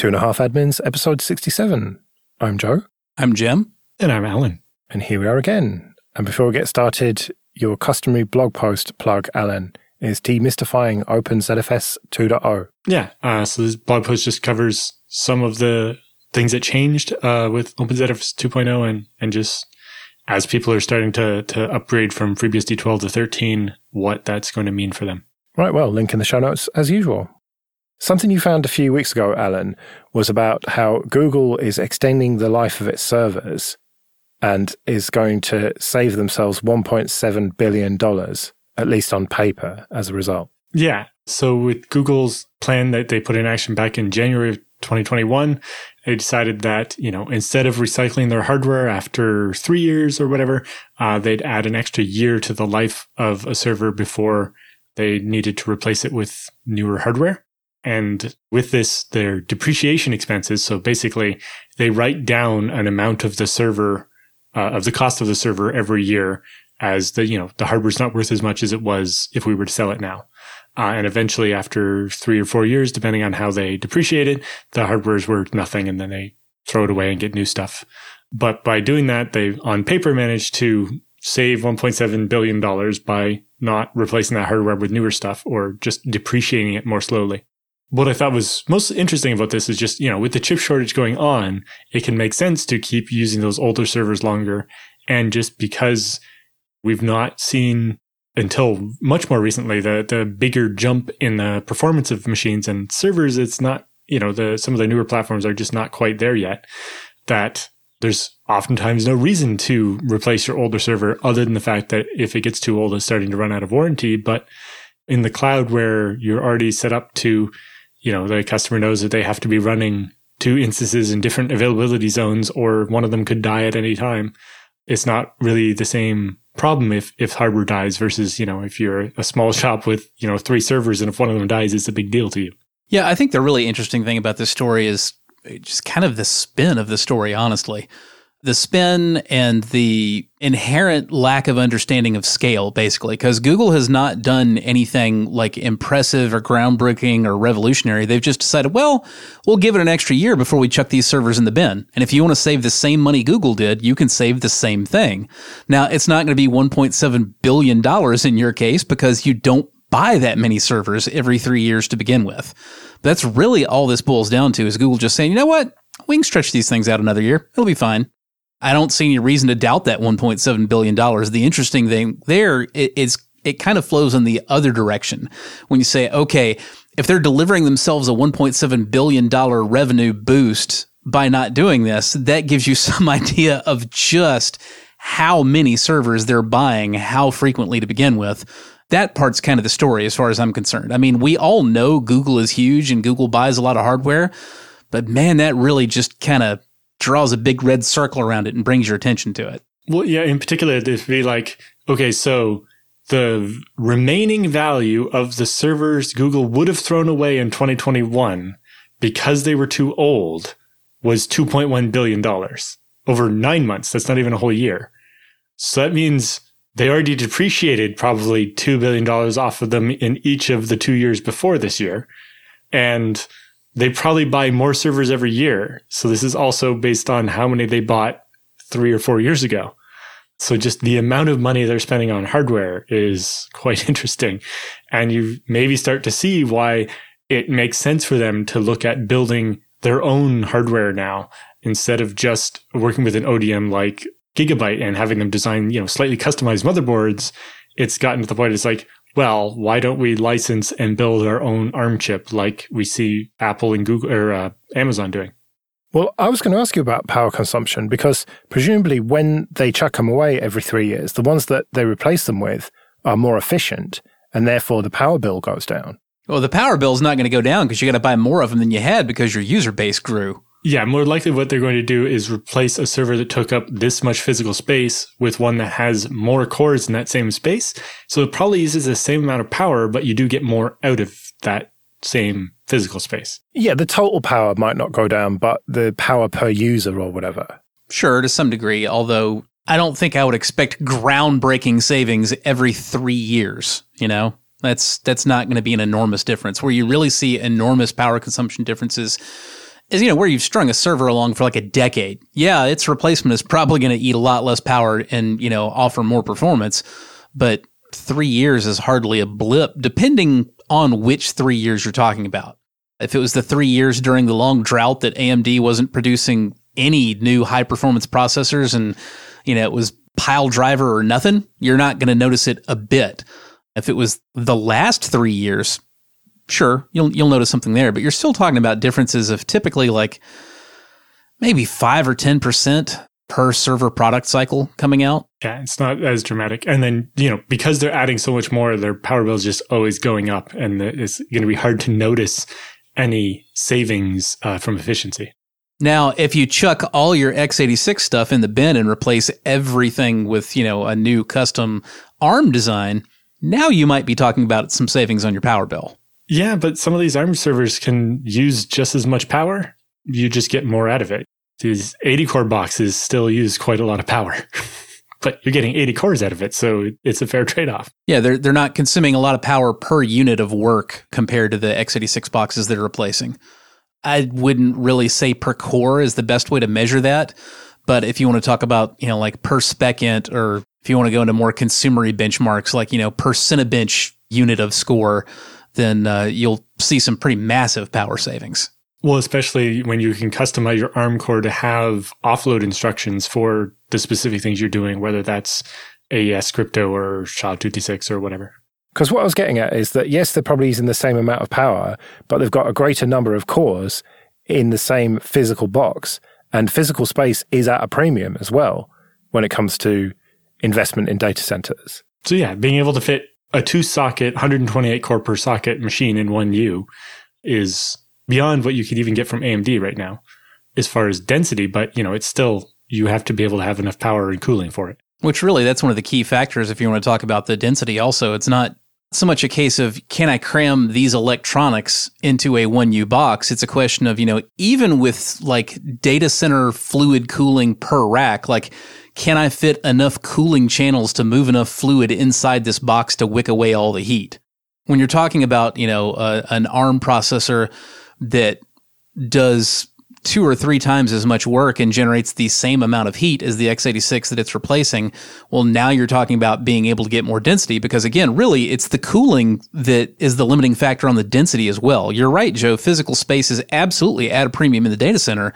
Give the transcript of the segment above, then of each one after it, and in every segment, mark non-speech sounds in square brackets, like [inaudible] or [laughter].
Two and a Half Admins, episode 67. I'm Joe. I'm Jim. And I'm Alan. And here we are again. And before we get started, your customary blog post plug, Alan, is demystifying OpenZFS 2.0. Yeah. Uh, so this blog post just covers some of the things that changed uh, with OpenZFS 2.0 and, and just as people are starting to, to upgrade from FreeBSD 12 to 13, what that's going to mean for them. Right. Well, link in the show notes as usual. Something you found a few weeks ago, Alan, was about how Google is extending the life of its servers and is going to save themselves $1.7 billion, at least on paper, as a result. Yeah. So with Google's plan that they put in action back in January of 2021, they decided that, you know, instead of recycling their hardware after three years or whatever, uh, they'd add an extra year to the life of a server before they needed to replace it with newer hardware. And with this, their depreciation expenses. So basically, they write down an amount of the server, uh, of the cost of the server every year as the, you know, the hardware's not worth as much as it was if we were to sell it now. Uh, and eventually, after three or four years, depending on how they depreciate it, the hardware's worth nothing and then they throw it away and get new stuff. But by doing that, they on paper managed to save $1.7 billion by not replacing that hardware with newer stuff or just depreciating it more slowly what I thought was most interesting about this is just, you know, with the chip shortage going on, it can make sense to keep using those older servers longer. And just because we've not seen until much more recently the the bigger jump in the performance of machines and servers, it's not, you know, the some of the newer platforms are just not quite there yet. That there's oftentimes no reason to replace your older server other than the fact that if it gets too old, it's starting to run out of warranty. But in the cloud where you're already set up to you know, the customer knows that they have to be running two instances in different availability zones or one of them could die at any time. It's not really the same problem if, if hardware dies versus, you know, if you're a small shop with, you know, three servers and if one of them dies, it's a big deal to you. Yeah, I think the really interesting thing about this story is just kind of the spin of the story, honestly the spin and the inherent lack of understanding of scale, basically, because Google has not done anything like impressive or groundbreaking or revolutionary. They've just decided, well, we'll give it an extra year before we chuck these servers in the bin. And if you want to save the same money Google did, you can save the same thing. Now, it's not going to be $1.7 billion in your case because you don't buy that many servers every three years to begin with. That's really all this boils down to is Google just saying, you know what? We can stretch these things out another year. It'll be fine. I don't see any reason to doubt that 1.7 billion dollars. The interesting thing there is it kind of flows in the other direction when you say, okay, if they're delivering themselves a 1.7 billion dollar revenue boost by not doing this, that gives you [laughs] some idea of just how many servers they're buying, how frequently to begin with. That part's kind of the story as far as I'm concerned. I mean, we all know Google is huge and Google buys a lot of hardware, but man, that really just kind of draws a big red circle around it and brings your attention to it. Well, yeah, in particular, it'd be like, okay, so the remaining value of the servers Google would have thrown away in 2021 because they were too old was $2.1 billion over nine months. That's not even a whole year. So that means they already depreciated probably $2 billion off of them in each of the two years before this year. And they probably buy more servers every year. So this is also based on how many they bought three or four years ago. So just the amount of money they're spending on hardware is [laughs] quite interesting. And you maybe start to see why it makes sense for them to look at building their own hardware now instead of just working with an ODM like Gigabyte and having them design, you know, slightly customized motherboards. It's gotten to the point it's like, well, why don't we license and build our own ARM chip like we see Apple and Google or uh, Amazon doing? Well, I was going to ask you about power consumption because presumably when they chuck them away every three years, the ones that they replace them with are more efficient and therefore the power bill goes down. Well, the power bill is not going to go down because you got to buy more of them than you had because your user base grew. Yeah, more likely what they're going to do is replace a server that took up this much physical space with one that has more cores in that same space. So it probably uses the same amount of power, but you do get more out of that same physical space. Yeah, the total power might not go down, but the power per user or whatever. Sure, to some degree, although I don't think I would expect groundbreaking savings every three years, you know? That's that's not going to be an enormous difference. Where you really see enormous power consumption differences is you know where you've strung a server along for like a decade. Yeah, its replacement is probably going to eat a lot less power and you know offer more performance, but three years is hardly a blip, depending on which three years you're talking about. If it was the three years during the long drought that AMD wasn't producing any new high performance processors and you know it was Piledriver or nothing, you're not going to notice it a bit. If it was the last three years, sure, you'll you'll notice something there, but you're still talking about differences of typically like maybe five or ten percent per server product cycle coming out. Yeah, it's not as dramatic. And then, you know, because they're adding so much more, their power bill is just always going up and it's going to be hard to notice any savings uh, from efficiency. Now, if you chuck all your x86 stuff in the bin and replace everything with, you know, a new custom ARM design, now you might be talking about some savings on your power bill. Yeah, but some of these ARM servers can use just as much power. You just get more out of it. These 80 core boxes still use quite a lot of power. [laughs] but you're getting 80 cores out of it, so it's a fair trade-off. Yeah, they're they're not consuming a lot of power per unit of work compared to the x86 boxes they're replacing. I wouldn't really say per core is the best way to measure that, but if you want to talk about, you know, like per SPECint or if you want to go into more consumery benchmarks like, you know, per Cinebench unit of score, then uh, you'll see some pretty massive power savings. Well, especially when you can customize your ARM core to have offload instructions for the specific things you're doing, whether that's AES crypto or SHA-256 or whatever. Because what I was getting at is that yes, they're probably using the same amount of power, but they've got a greater number of cores in the same physical box, and physical space is at a premium as well when it comes to investment in data centers. So yeah, being able to fit a two socket, 128 core per socket machine in one U is beyond what you could even get from AMD right now as far as density, but you know, it's still you have to be able to have enough power and cooling for it. Which really that's one of the key factors if you want to talk about the density also. It's not so much a case of can I cram these electronics into a 1U box? It's a question of, you know, even with like data center fluid cooling per rack, like can I fit enough cooling channels to move enough fluid inside this box to wick away all the heat? When you're talking about, you know, uh, an ARM processor that does two or three times as much work and generates the same amount of heat as the x86 that it's replacing, well, now you're talking about being able to get more density because, again, really, it's the cooling that is the limiting factor on the density as well. You're right, Joe. Physical space is absolutely at a premium in the data center.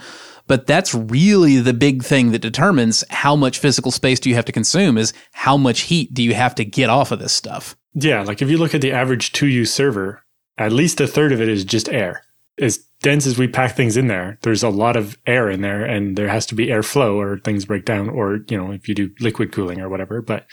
But that's really the big thing that determines how much physical space do you have to consume is how much heat do you have to get off of this stuff. Yeah, like if you look at the average 2U server, at least a third of it is just air. As dense as we pack things in there, there's a lot of air in there and there has to be airflow or things break down or, you know, if you do liquid cooling or whatever. But,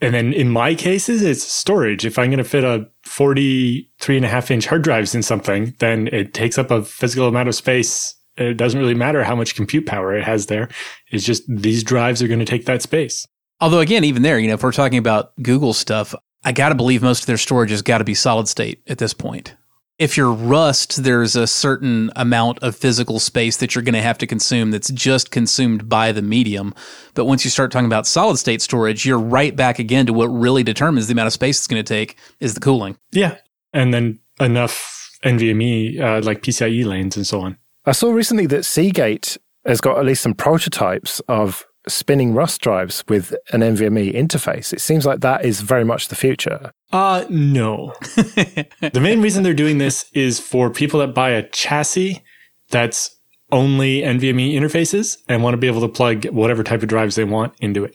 and then in my cases, it's storage. If I'm going to fit a 43 and a half inch hard drives in something, then it takes up a physical amount of space it doesn't really matter how much compute power it has there. It's just these drives are going to take that space. Although, again, even there, you know, if we're talking about Google stuff, I got to believe most of their storage has got to be solid state at this point. If you're Rust, there's a certain amount of physical space that you're going to have to consume that's just consumed by the medium. But once you start talking about solid state storage, you're right back again to what really determines the amount of space it's going to take is the cooling. Yeah. And then enough NVMe, uh, like PCIe lanes and so on. I saw recently that Seagate has got at least some prototypes of spinning Rust drives with an NVMe interface. It seems like that is very much the future. Uh, no. [laughs] the main reason they're doing this is for people that buy a chassis that's only NVMe interfaces and want to be able to plug whatever type of drives they want into it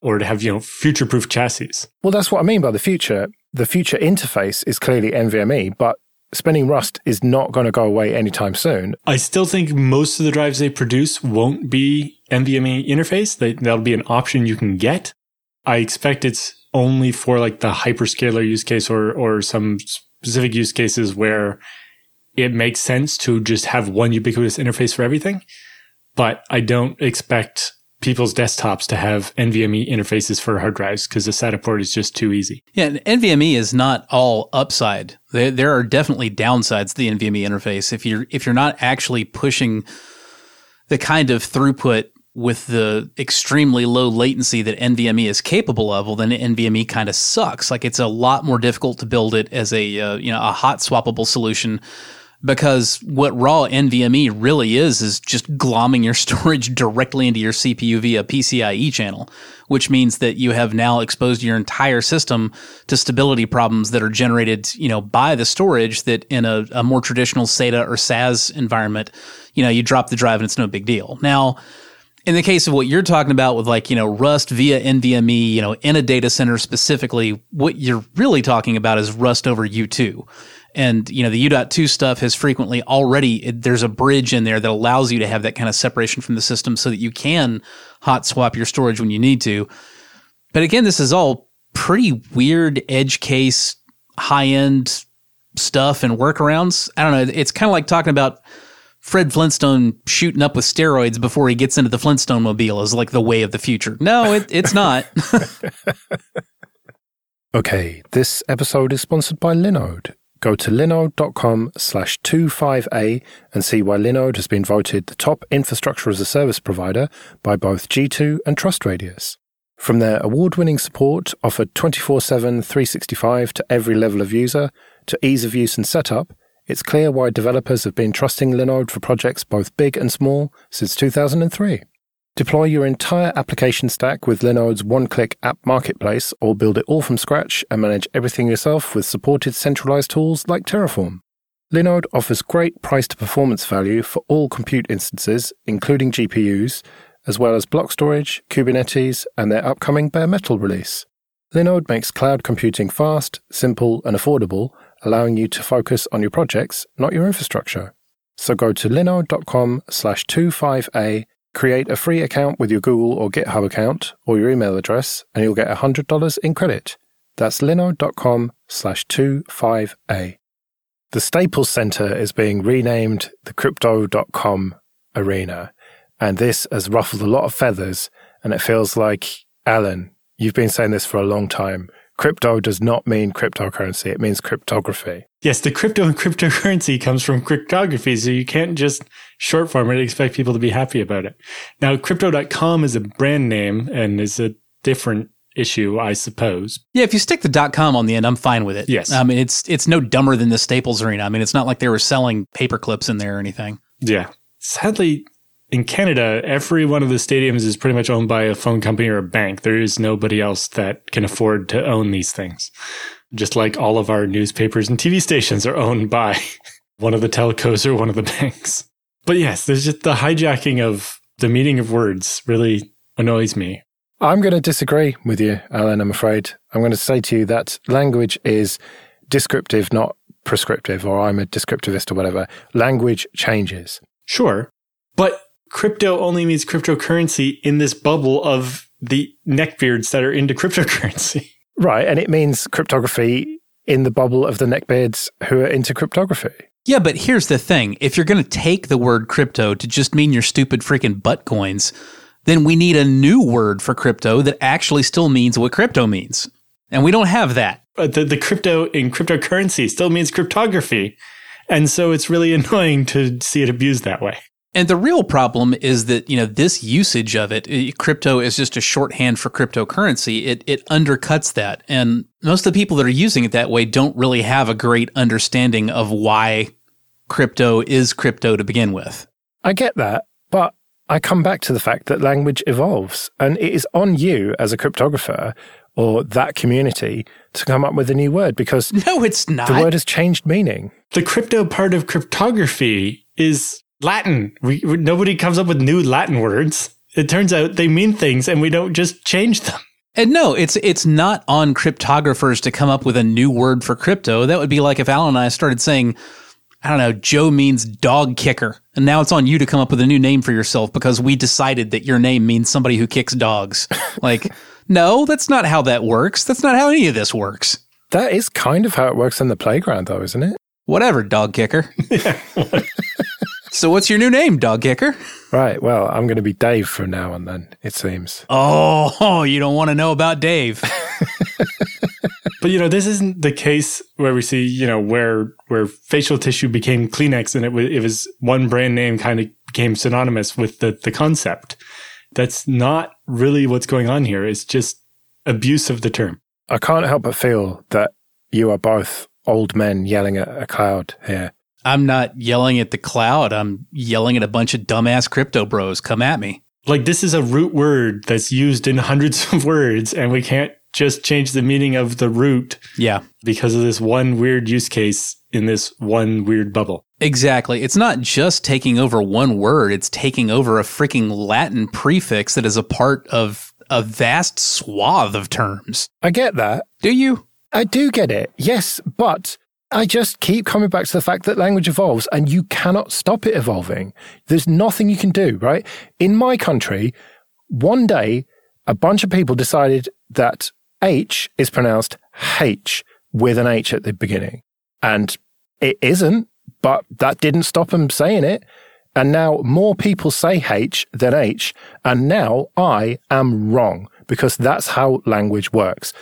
or to have, you know, future proof chassis. Well, that's what I mean by the future. The future interface is clearly NVMe, but spinning Rust is not going to go away anytime soon. I still think most of the drives they produce won't be NVMe interface. They, that'll be an option you can get. I expect it's only for like the hyperscaler use case or, or some specific use cases where it makes sense to just have one ubiquitous interface for everything. But I don't expect people's desktops to have NVMe interfaces for hard drives because the SATA port is just too easy. Yeah, and NVMe is not all upside. There, there are definitely downsides to the NVMe interface. If you're if you're not actually pushing the kind of throughput with the extremely low latency that NVMe is capable of, well, then NVMe kind of sucks. Like it's a lot more difficult to build it as a uh, you know a hot swappable solution because what raw NVMe really is is just glomming your [laughs] storage directly into your CPU via PCIe channel, which means that you have now exposed your entire system to stability problems that are generated, you know, by the storage that in a, a more traditional SATA or SAS environment, you know, you drop the drive and it's no big deal. Now, in the case of what you're talking about with like, you know, Rust via NVMe, you know, in a data center specifically, what you're really talking about is Rust over U.2. And, you know, the U.2 stuff has frequently already, there's a bridge in there that allows you to have that kind of separation from the system so that you can hot swap your storage when you need to. But again, this is all pretty weird edge case, high end stuff and workarounds. I don't know. It's kind of like talking about Fred Flintstone shooting up with steroids before he gets into the Flintstone mobile is like the way of the future. No, it, it's not. [laughs] okay, this episode is sponsored by Linode. Go to linode.com slash 25A and see why Linode has been voted the top infrastructure as a service provider by both G2 and TrustRadius. From their award winning support offered 24 7, 365 to every level of user, to ease of use and setup, it's clear why developers have been trusting Linode for projects both big and small since 2003. Deploy your entire application stack with Linode's one click app marketplace or build it all from scratch and manage everything yourself with supported centralized tools like Terraform. Linode offers great price to performance value for all compute instances, including GPUs, as well as block storage, Kubernetes, and their upcoming bare metal release. Linode makes cloud computing fast, simple, and affordable, allowing you to focus on your projects, not your infrastructure. So go to linode.com slash 25A Create a free account with your Google or GitHub account or your email address, and you'll get $100 in credit. That's linode.com slash 25A. The Staples Center is being renamed the Crypto.com Arena, and this has ruffled a lot of feathers, and it feels like, Alan, you've been saying this for a long time. Crypto does not mean cryptocurrency, it means cryptography. Yes, the crypto and [laughs] cryptocurrency comes from cryptography, so you can't just short form it and expect people to be happy about it. Now, crypto.com is a brand name and is a different issue, I suppose. Yeah, if you stick the .com on the end, I'm fine with it. Yes. I mean, it's it's no dumber than the Staples Arena. I mean, it's not like they were selling paper clips in there or anything. Yeah. Sadly, in Canada, every one of the stadiums is pretty much owned by a phone company or a bank. There is nobody else that can afford to own these things just like all of our newspapers and TV stations are owned by [laughs] one of the telcos or one of the banks. But yes, there's just the hijacking of the meaning of words really annoys me. I'm going to disagree with you, Alan, I'm afraid. I'm going to say to you that language is descriptive, not prescriptive, or I'm a descriptivist or whatever. Language changes. Sure. But crypto only means cryptocurrency in this bubble of the neckbeards that are into [laughs] cryptocurrency. Right. And it means cryptography in the bubble of the neckbeards who are into cryptography. Yeah, but here's the thing. If you're going to take the word crypto to just mean your stupid freaking butt coins, then we need a new word for crypto that actually still means what crypto means. And we don't have that. But the, the crypto in cryptocurrency still means cryptography. And so it's really [laughs] annoying to see it abused that way. And the real problem is that, you know, this usage of it, eh, crypto is just a shorthand for cryptocurrency. It, it undercuts that. And most of the people that are using it that way don't really have a great understanding of why crypto is crypto to begin with. I get that, but I come back to the fact that language evolves and it is on you as a cryptographer or that community to come up with a new word because [laughs] no, it's not. The word has changed meaning. The crypto part of cryptography is Latin. We, we, nobody comes up with new Latin words. It turns out they mean things and we don't just change them. And no, it's it's not on cryptographers to come up with a new word for crypto. That would be like if Alan and I started saying, I don't know, Joe means dog kicker. And now it's on you to come up with a new name for yourself because we decided that your name means somebody who kicks dogs. [laughs] like, no, that's not how that works. That's not how any of this works. That is kind of how it works in the playground, though, isn't it? Whatever, dog kicker. [laughs] [laughs] So what's your new name, dog kicker? Right. Well, I'm going to be Dave from now on. Then it seems. Oh, [laughs] you don't want to know about Dave. [laughs] but you know, this isn't the case where we see you know where where facial tissue became Kleenex and it was it was one brand name kind of became synonymous with the the concept. That's not really what's going on here. It's just abuse of the term. I can't help but feel that you are both old men yelling at a cloud here. I'm not yelling at the cloud. I'm yelling at a bunch of dumbass crypto bros. Come at me. Like this is a root word that's used in [laughs] hundreds of words, and we can't just change the meaning of the root Yeah. because of this one weird use case in this one weird bubble. Exactly. It's not just taking over one word, it's taking over a freaking Latin prefix that is a part of a vast swath of terms. I get that. Do you? I do get it. Yes, but I just keep coming back to the fact that language evolves and you cannot stop it evolving. There's nothing you can do, right? In my country, one day, a bunch of people decided that H is pronounced H with an H at the beginning. And it isn't, but that didn't stop them saying it. And now more people say H than H. And now I am wrong because that's how language works.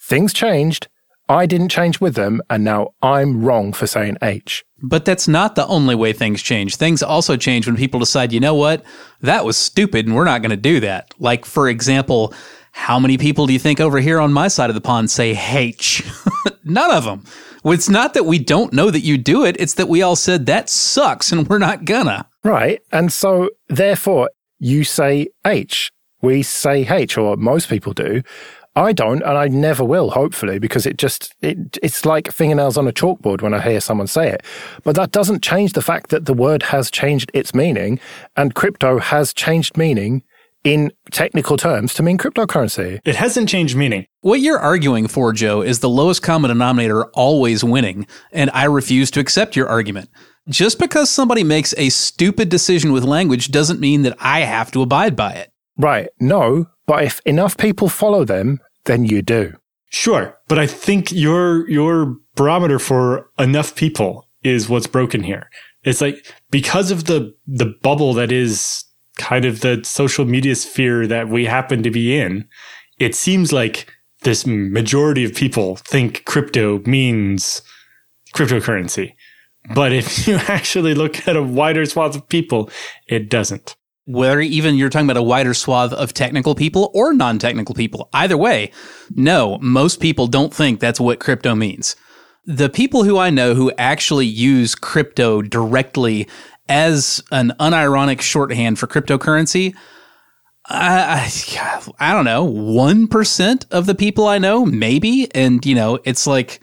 Things changed. I didn't change with them. And now I'm wrong for saying H. But that's not the only way things change. Things also change when people decide, you know what? That was stupid and we're not going to do that. Like, for example, how many people do you think over here on my side of the pond say H? [laughs] None of them. It's not that we don't know that you do it, it's that we all said that sucks and we're not gonna. Right. And so therefore you say H. We say H, or most people do. I don't, and I never will, hopefully, because it just, it, it's like fingernails on a chalkboard when I hear someone say it. But that doesn't change the fact that the word has changed its meaning and crypto has changed meaning in technical terms to mean cryptocurrency. It hasn't changed meaning. What you're arguing for, Joe, is the lowest common denominator always winning, and I refuse to accept your argument. Just because somebody makes a stupid decision with language doesn't mean that I have to abide by it. Right. No, but if enough people follow them, then you do. Sure, but I think your your barometer for enough people is what's broken here. It's like because of the the bubble that is kind of the social media sphere that we happen to be in, it seems like this majority of people think crypto means cryptocurrency. But if [laughs] you actually look at a wider swath of people, it doesn't. Whether even you're talking about a wider swath of technical people or non technical people, either way, no, most people don't think that's what crypto means. The people who I know who actually use crypto directly as an unironic shorthand for cryptocurrency, I, I, I don't know, 1% of the people I know, maybe. And, you know, it's like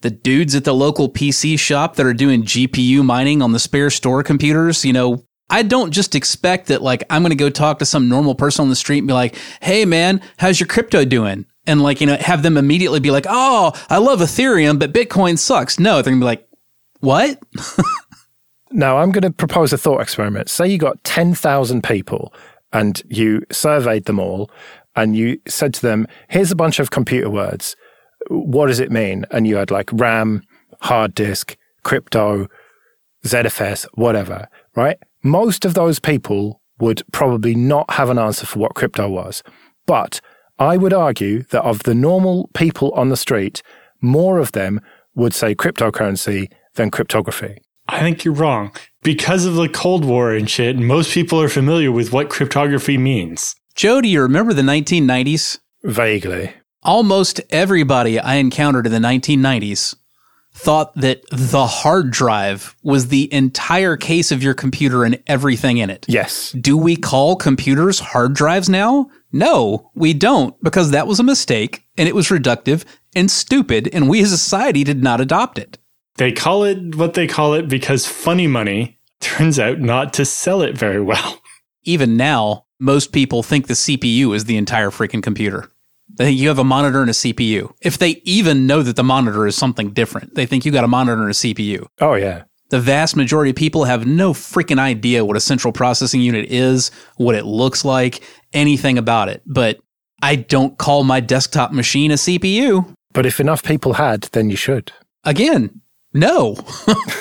the dudes at the local PC shop that are doing GPU mining on the spare store computers, you know, I don't just expect that, like, I'm going to go talk to some normal person on the street and be like, hey, man, how's your crypto doing? And, like, you know, have them immediately be like, oh, I love Ethereum, but Bitcoin sucks. No, they're going to be like, what? [laughs] Now, I'm going to propose a thought experiment. Say you got 10,000 people and you surveyed them all and you said to them, here's a bunch of computer words. What does it mean? And you had like RAM, hard disk, crypto, ZFS, whatever, right? Most of those people would probably not have an answer for what crypto was. But I would argue that of the normal people on the street, more of them would say cryptocurrency than cryptography. I think you're wrong. Because of the Cold War and shit, most people are familiar with what cryptography means. Joe, do you remember the 1990s? Vaguely. Almost everybody I encountered in the 1990s thought that the hard drive was the entire case of your computer and everything in it. Yes. Do we call computers hard drives now? No, we don't, because that was a mistake and it was reductive and stupid, and we as a society did not adopt it. They call it what they call it because funny money turns out not to sell it very well. Even now, most people think the CPU is the entire freaking computer. They think you have a monitor and a CPU. If they even know that the monitor is something different, they think you got a monitor and a CPU. Oh, yeah. The vast majority of people have no freaking idea what a central processing unit is, what it looks like, anything about it. But I don't call my desktop machine a CPU. But if enough people had, then you should. Again, no.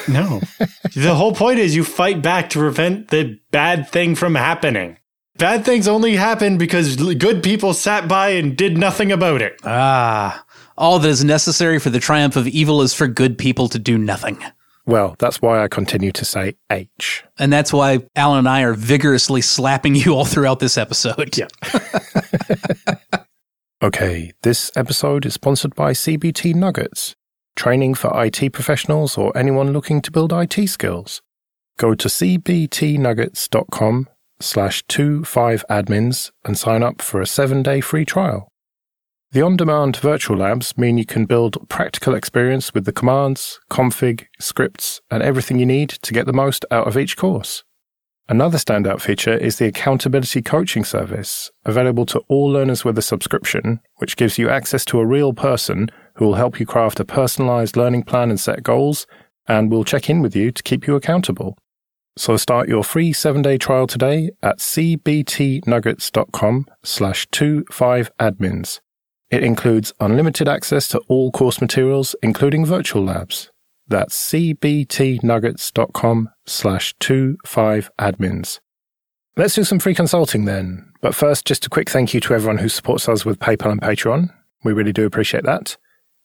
no. [laughs] the whole point is you fight back to prevent the bad thing from happening. Bad things only happen because good people sat by and did nothing about it. Ah, all that is necessary for the triumph of evil is for good people to do nothing. Well, that's why I continue to say H. And that's why Alan and I are vigorously slapping you all throughout this episode. Yeah. [laughs] okay, this episode is sponsored by CBT Nuggets. training for IT professionals or anyone looking to build IT skills. Go to cbtnuggets.com slash 25admins and sign up for a seven day free trial. The on demand virtual labs mean you can build practical experience with the commands, config, scripts, and everything you need to get the most out of each course. Another standout feature is the accountability coaching service, available to all learners with a subscription, which gives you access to a real person who will help you craft a personalized learning plan and set goals, and will check in with you to keep you accountable. So start your free seven-day trial today at cbtnuggets.com slash 25admins. It includes unlimited access to all course materials, including virtual labs. That's cbtnuggets.com slash 25admins. Let's do some free consulting then. But first, just a quick thank you to everyone who supports us with PayPal and Patreon. We really do appreciate that.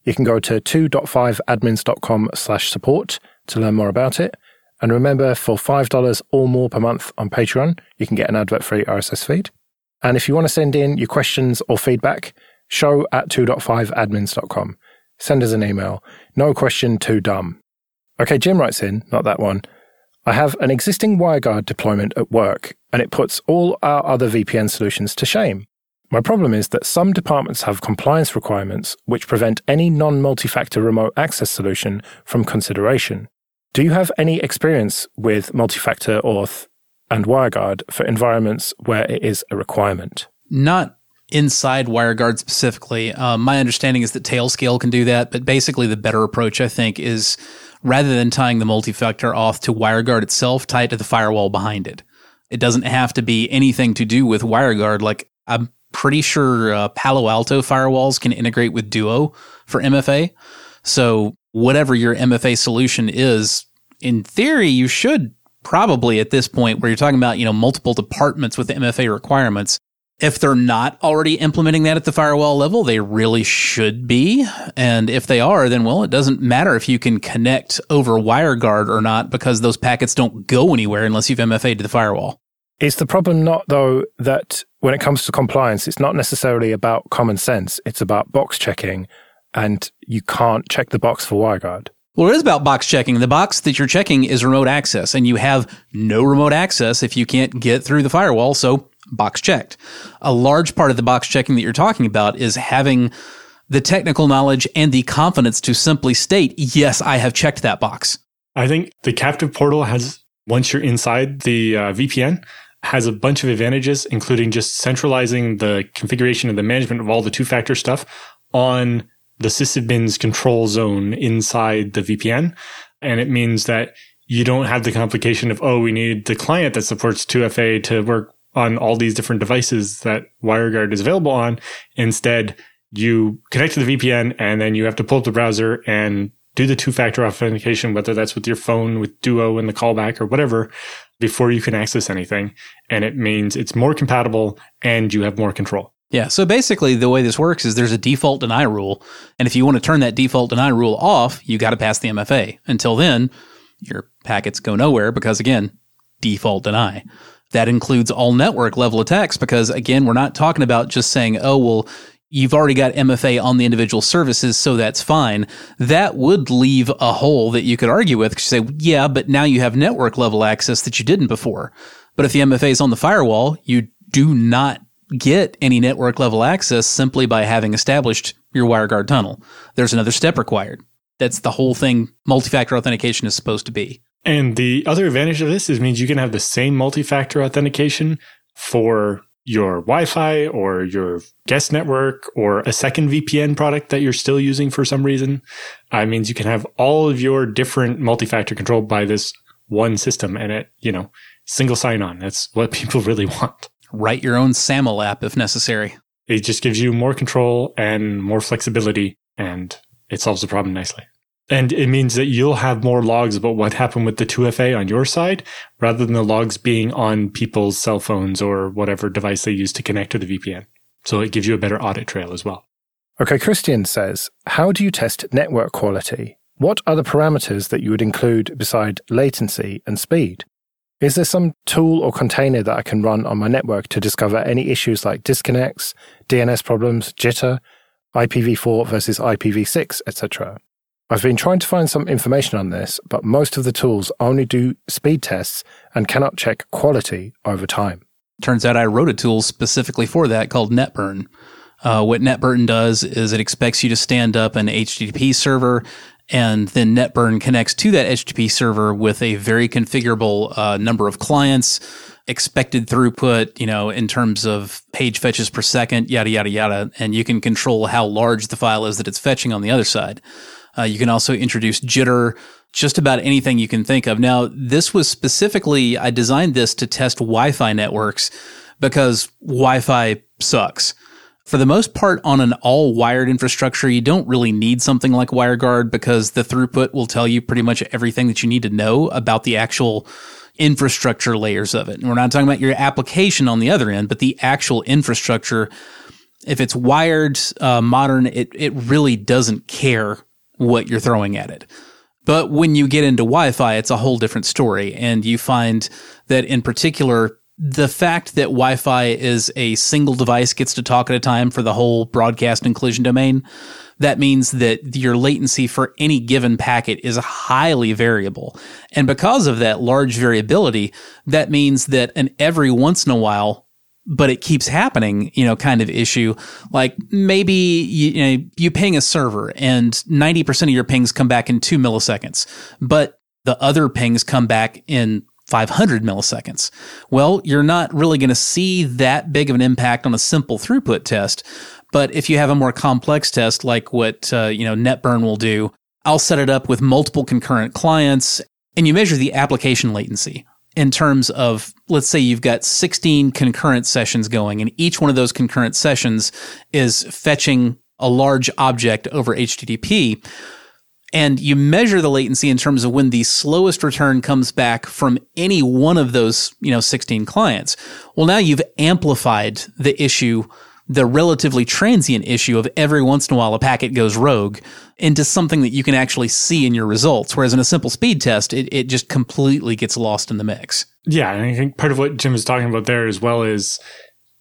You can go to 2.5admins.com slash support to learn more about it. And remember, for $5 or more per month on Patreon, you can get an advert free RSS feed. And if you want to send in your questions or feedback, show at 2.5admins.com. Send us an email. No question too dumb. Okay, Jim writes in, not that one. I have an existing WireGuard deployment at work, and it puts all our other VPN solutions to shame. My problem is that some departments have compliance requirements which prevent any non multi factor remote access solution from consideration. Do you have any experience with multi factor auth and WireGuard for environments where it is a requirement? Not inside WireGuard specifically. Um, my understanding is that Tailscale can do that, but basically the better approach, I think, is rather than tying the multi-factor auth to WireGuard itself, tie it to the firewall behind it. It doesn't have to be anything to do with WireGuard. Like I'm pretty sure uh, Palo Alto firewalls can integrate with Duo for MFA. So whatever your MFA solution is, in theory, you should probably at this point where you're talking about, you know, multiple departments with MFA requirements, if they're not already implementing that at the firewall level, they really should be. And if they are, then well, it doesn't matter if you can connect over WireGuard or not because those packets don't go anywhere unless you've MFA'd to the firewall. Is the problem not, though, that when it comes to compliance, it's not necessarily about common sense, it's about box checking, and you can't check the box for WireGuard? Well, it is about box checking. The box that you're checking is remote access, and you have no remote access if you can't get through the firewall. So box checked. A large part of the box checking that you're talking about is having the technical knowledge and the confidence to simply state, yes, I have checked that box. I think the captive portal has, once you're inside the uh, VPN, has a bunch of advantages, including just centralizing the configuration and the management of all the two factor stuff on the sysadmin's control zone inside the VPN. And it means that you don't have the complication of, oh, we need the client that supports 2FA to work on all these different devices that WireGuard is available on. Instead, you connect to the VPN and then you have to pull up the browser and do the two factor authentication, whether that's with your phone, with Duo and the callback or whatever, before you can access anything. And it means it's more compatible and you have more control. Yeah. So basically, the way this works is there's a default deny rule. And if you want to turn that default deny rule off, you got to pass the MFA. Until then, your packets go nowhere because, again, default deny. That includes all network level attacks because, again, we're not talking about just saying, oh, well, you've already got MFA on the individual services, so that's fine. That would leave a hole that you could argue with. You say, yeah, but now you have network level access that you didn't before. But if the MFA is on the firewall, you do not get any network level access simply by having established your WireGuard tunnel. There's another step required. That's the whole thing multi factor authentication is supposed to be. And the other advantage of this is means you can have the same multi-factor authentication for your Wi-Fi or your guest network or a second VPN product that you're still using for some reason. Uh, it means you can have all of your different multi-factor controlled by this one system and it, you know, single sign on. That's what [laughs] people really want. Write your own SAML app if necessary. It just gives you more control and more flexibility and it solves the problem nicely. And it means that you'll have more logs about what happened with the 2FA on your side rather than the logs being on people's cell phones or whatever device they use to connect to the VPN. So it gives you a better audit trail as well. Okay, Christian says, How do you test network quality? What are the parameters that you would include beside latency and speed? Is there some tool or container that I can run on my network to discover any issues like disconnects, DNS problems, jitter, IPv4 versus IPv6, etc.? I've been trying to find some information on this, but most of the tools only do speed tests and cannot check quality over time. Turns out I wrote a tool specifically for that called NetBurn. Uh, what NetBurn does is it expects you to stand up an HTTP server, and then NetBurn connects to that HTTP server with a very configurable uh, number of clients, expected throughput, you know, in terms of page fetches per second, yada, yada, yada. And you can control how large the file is that it's fetching on the other side. Uh, you can also introduce jitter, just about anything you can think of. Now, this was specifically, I designed this to test Wi Fi networks because Wi Fi sucks. For the most part, on an all wired infrastructure, you don't really need something like WireGuard because the throughput will tell you pretty much everything that you need to know about the actual infrastructure layers of it. And we're not talking about your application on the other end, but the actual infrastructure. If it's wired, uh, modern, it, it really doesn't care what you're throwing at it. But when you get into Wi Fi, it's a whole different story. And you find that in particular, the fact that Wi Fi is a single device gets to talk at a time for the whole broadcast and collision domain, that means that your latency for any given packet is highly variable. And because of that large variability, that means that an every once in a while, but it keeps happening, you know, kind of issue. Like maybe you, you know, you ping a server and 90% of your pings come back in two milliseconds, but the other pings come back in 500 milliseconds. Well, you're not really going to see that big of an impact on a simple throughput test. But if you have a more complex test, like what, uh, you know, NetBurn will do, I'll set it up with multiple concurrent clients and you measure the application latency in terms of let's say you've got 16 concurrent sessions going and each one of those concurrent sessions is fetching a large object over HTTP and you measure the latency in terms of when the slowest return comes back from any one of those, you know, 16 clients. Well, now you've amplified the issue the relatively transient issue of every once in a while a packet goes rogue into something that you can actually see in your results. Whereas in a simple speed test, it, it just completely gets lost in the mix. Yeah. And I think part of what Jim is talking about there as well is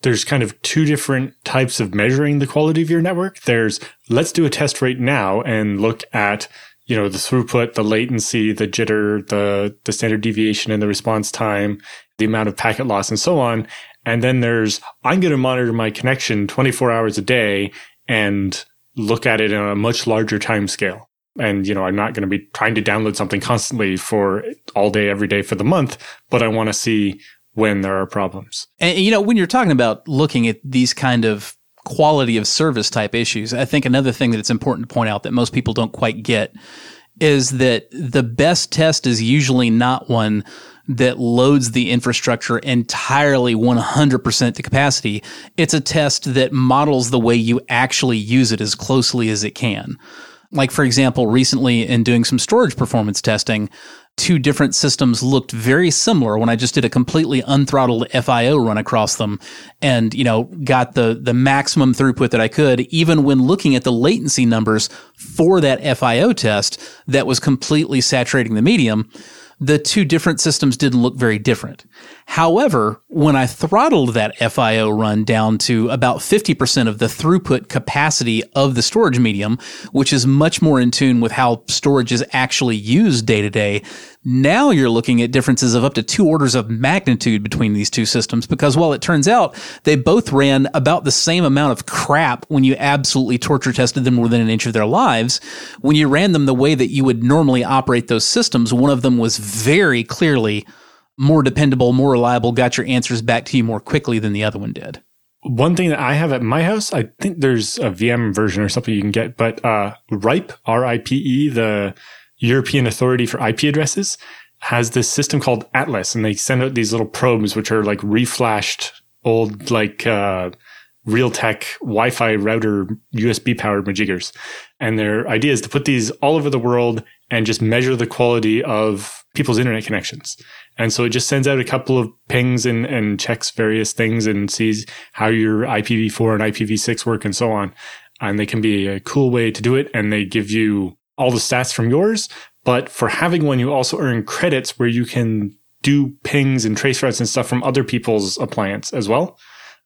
there's kind of two different types of measuring the quality of your network. There's let's do a test right now and look at you know the throughput, the latency, the jitter, the the standard deviation and the response time, the amount of packet loss, and so on. And then there's, I'm going to monitor my connection 24 hours a day and look at it on a much larger time scale. And, you know, I'm not going to be trying to download something constantly for all day, every day for the month, but I want to see when there are problems. And, you know, when you're talking about looking at these kind of quality of service type issues, I think another thing that it's important to point out that most people don't quite get is that the best test is usually not one that loads the infrastructure entirely 100% to capacity. It's a test that models the way you actually use it as closely as it can. Like, for example, recently in doing some storage performance testing, two different systems looked very similar when I just did a completely unthrottled FIO run across them and, you know, got the, the maximum throughput that I could, even when looking at the latency numbers for that FIO test that was completely saturating the medium the two different systems didn't look very different. However, when I throttled that FIO run down to about 50% of the throughput capacity of the storage medium, which is much more in tune with how storage is actually used day to day, now you're looking at differences of up to two orders of magnitude between these two systems because while it turns out they both ran about the same amount of crap when you absolutely torture tested them within an inch of their lives, when you ran them the way that you would normally operate those systems, one of them was very clearly more dependable, more reliable, got your answers back to you more quickly than the other one did. One thing that I have at my house, I think there's a VM version or something you can get, but uh, RIPE, R I P E, the European Authority for IP Addresses has this system called Atlas, and they send out these little probes, which are like reflashed old, like, uh, Realtek Wi-Fi router USB powered majiggers. And their idea is to put these all over the world and just measure the quality of people's internet connections. And so it just sends out a couple of pings and, and checks various things and sees how your IPv4 and IPv6 work and so on. And they can be a cool way to do it. And they give you all the stats from yours. But for having one, you also earn credits where you can do pings and trace routes and stuff from other people's appliance as well.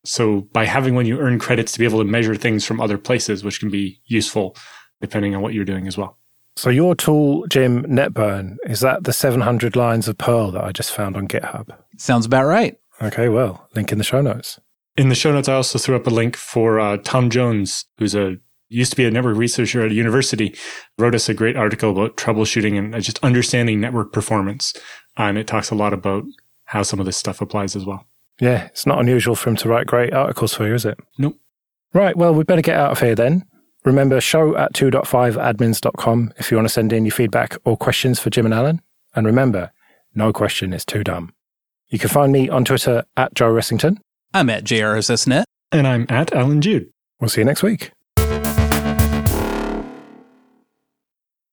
So by having one, you earn credits to be able to measure things from other places, which can be useful depending on what you're doing as well. So your tool, Jim Netburn, is that the 700 lines of Perl that I just found on GitHub? Sounds about right. Okay, well, link in the show notes. In the show notes, I also threw up a link for uh, Tom Jones, who's a used to be a network researcher at a university, wrote us a great article about troubleshooting and just understanding network performance. and it talks a lot about how some of this stuff applies as well. Yeah, it's not unusual for him to write great articles for you, is it? Nope. Right, well, we better get out of here then. Remember, show at 2.5admins.com if you want to send in your feedback or questions for Jim and Allan. And remember, no question is too dumb. You can find me on Twitter at Joe Ressington. I'm at JRSSNet. And I'm at Allan Jude. We'll see you next week.